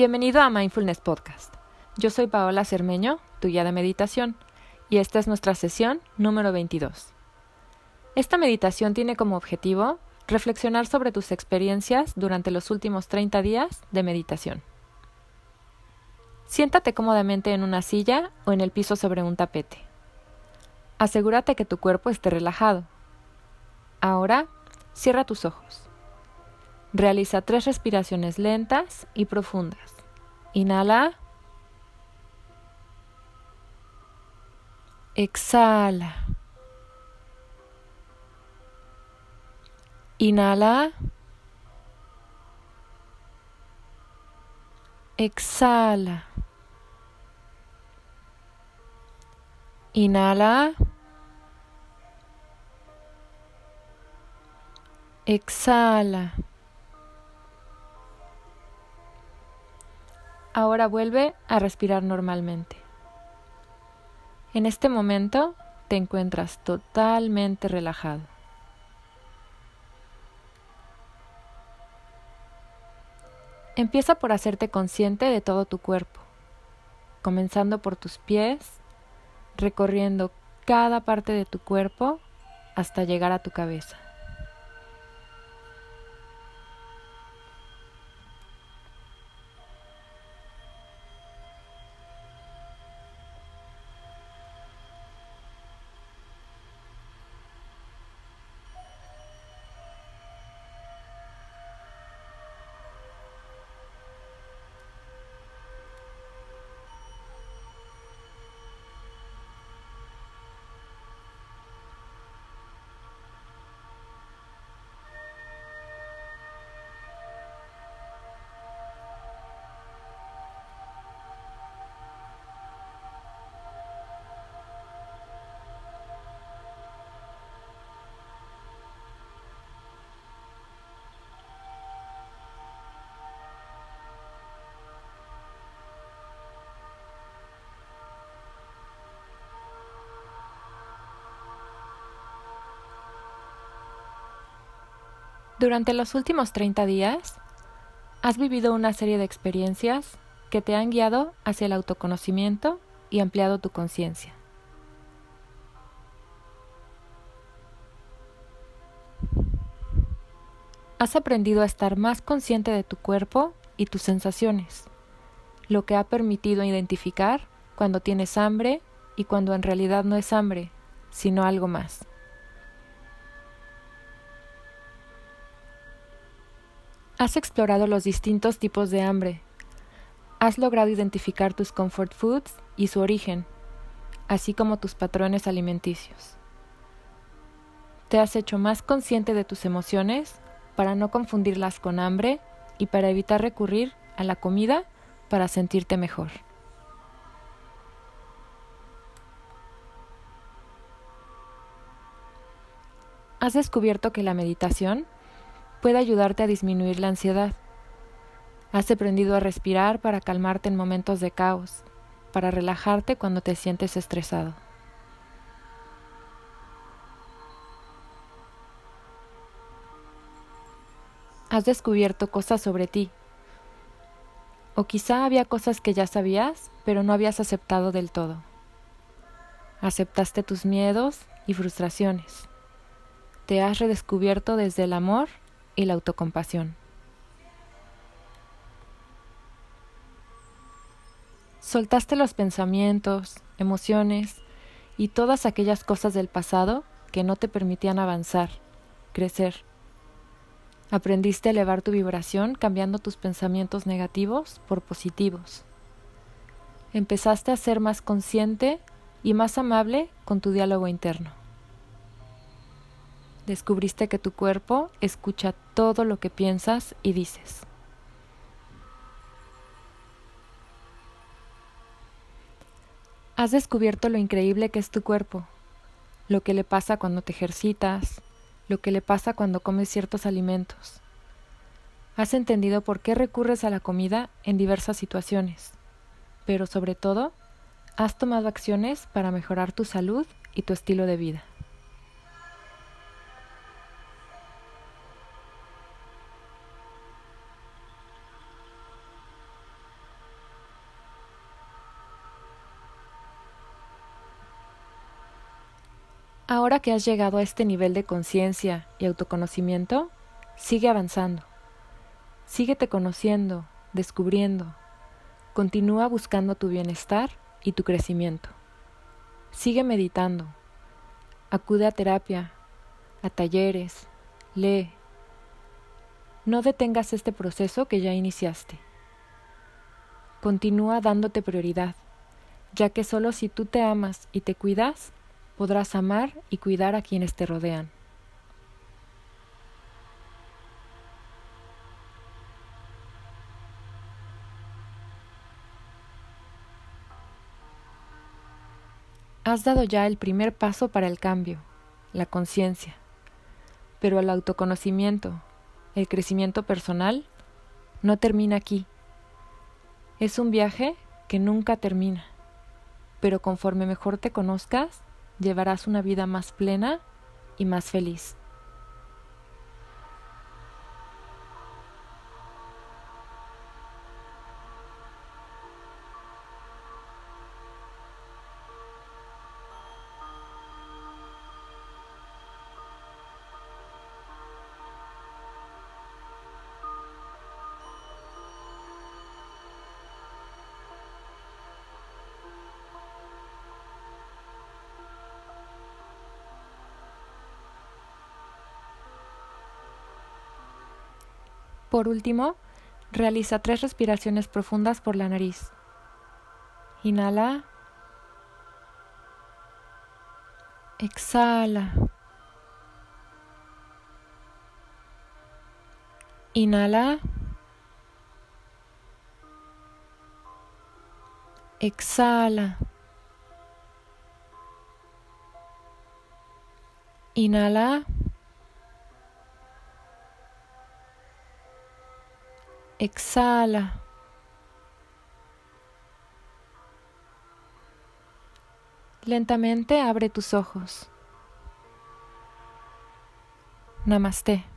Bienvenido a Mindfulness Podcast. Yo soy Paola Cermeño, tu guía de meditación, y esta es nuestra sesión número 22. Esta meditación tiene como objetivo reflexionar sobre tus experiencias durante los últimos 30 días de meditación. Siéntate cómodamente en una silla o en el piso sobre un tapete. Asegúrate que tu cuerpo esté relajado. Ahora, cierra tus ojos. Realiza tres respiraciones lentas y profundas. Inhala. Exhala. Inhala. Exhala. Inhala. Exhala. Ahora vuelve a respirar normalmente. En este momento te encuentras totalmente relajado. Empieza por hacerte consciente de todo tu cuerpo, comenzando por tus pies, recorriendo cada parte de tu cuerpo hasta llegar a tu cabeza. Durante los últimos 30 días, has vivido una serie de experiencias que te han guiado hacia el autoconocimiento y ampliado tu conciencia. Has aprendido a estar más consciente de tu cuerpo y tus sensaciones, lo que ha permitido identificar cuando tienes hambre y cuando en realidad no es hambre, sino algo más. Has explorado los distintos tipos de hambre. Has logrado identificar tus comfort foods y su origen, así como tus patrones alimenticios. Te has hecho más consciente de tus emociones para no confundirlas con hambre y para evitar recurrir a la comida para sentirte mejor. Has descubierto que la meditación puede ayudarte a disminuir la ansiedad. Has aprendido a respirar para calmarte en momentos de caos, para relajarte cuando te sientes estresado. Has descubierto cosas sobre ti. O quizá había cosas que ya sabías, pero no habías aceptado del todo. Aceptaste tus miedos y frustraciones. Te has redescubierto desde el amor y la autocompasión. Soltaste los pensamientos, emociones y todas aquellas cosas del pasado que no te permitían avanzar, crecer. Aprendiste a elevar tu vibración cambiando tus pensamientos negativos por positivos. Empezaste a ser más consciente y más amable con tu diálogo interno. Descubriste que tu cuerpo escucha todo lo que piensas y dices. Has descubierto lo increíble que es tu cuerpo, lo que le pasa cuando te ejercitas, lo que le pasa cuando comes ciertos alimentos. Has entendido por qué recurres a la comida en diversas situaciones, pero sobre todo, has tomado acciones para mejorar tu salud y tu estilo de vida. Ahora que has llegado a este nivel de conciencia y autoconocimiento, sigue avanzando. Síguete conociendo, descubriendo. Continúa buscando tu bienestar y tu crecimiento. Sigue meditando. Acude a terapia, a talleres, lee. No detengas este proceso que ya iniciaste. Continúa dándote prioridad, ya que solo si tú te amas y te cuidas, podrás amar y cuidar a quienes te rodean. Has dado ya el primer paso para el cambio, la conciencia, pero el autoconocimiento, el crecimiento personal, no termina aquí. Es un viaje que nunca termina, pero conforme mejor te conozcas, llevarás una vida más plena y más feliz. Por último, realiza tres respiraciones profundas por la nariz. Inhala. Exhala. Inhala. Exhala. Inhala. Exhala. Lentamente abre tus ojos. Namaste.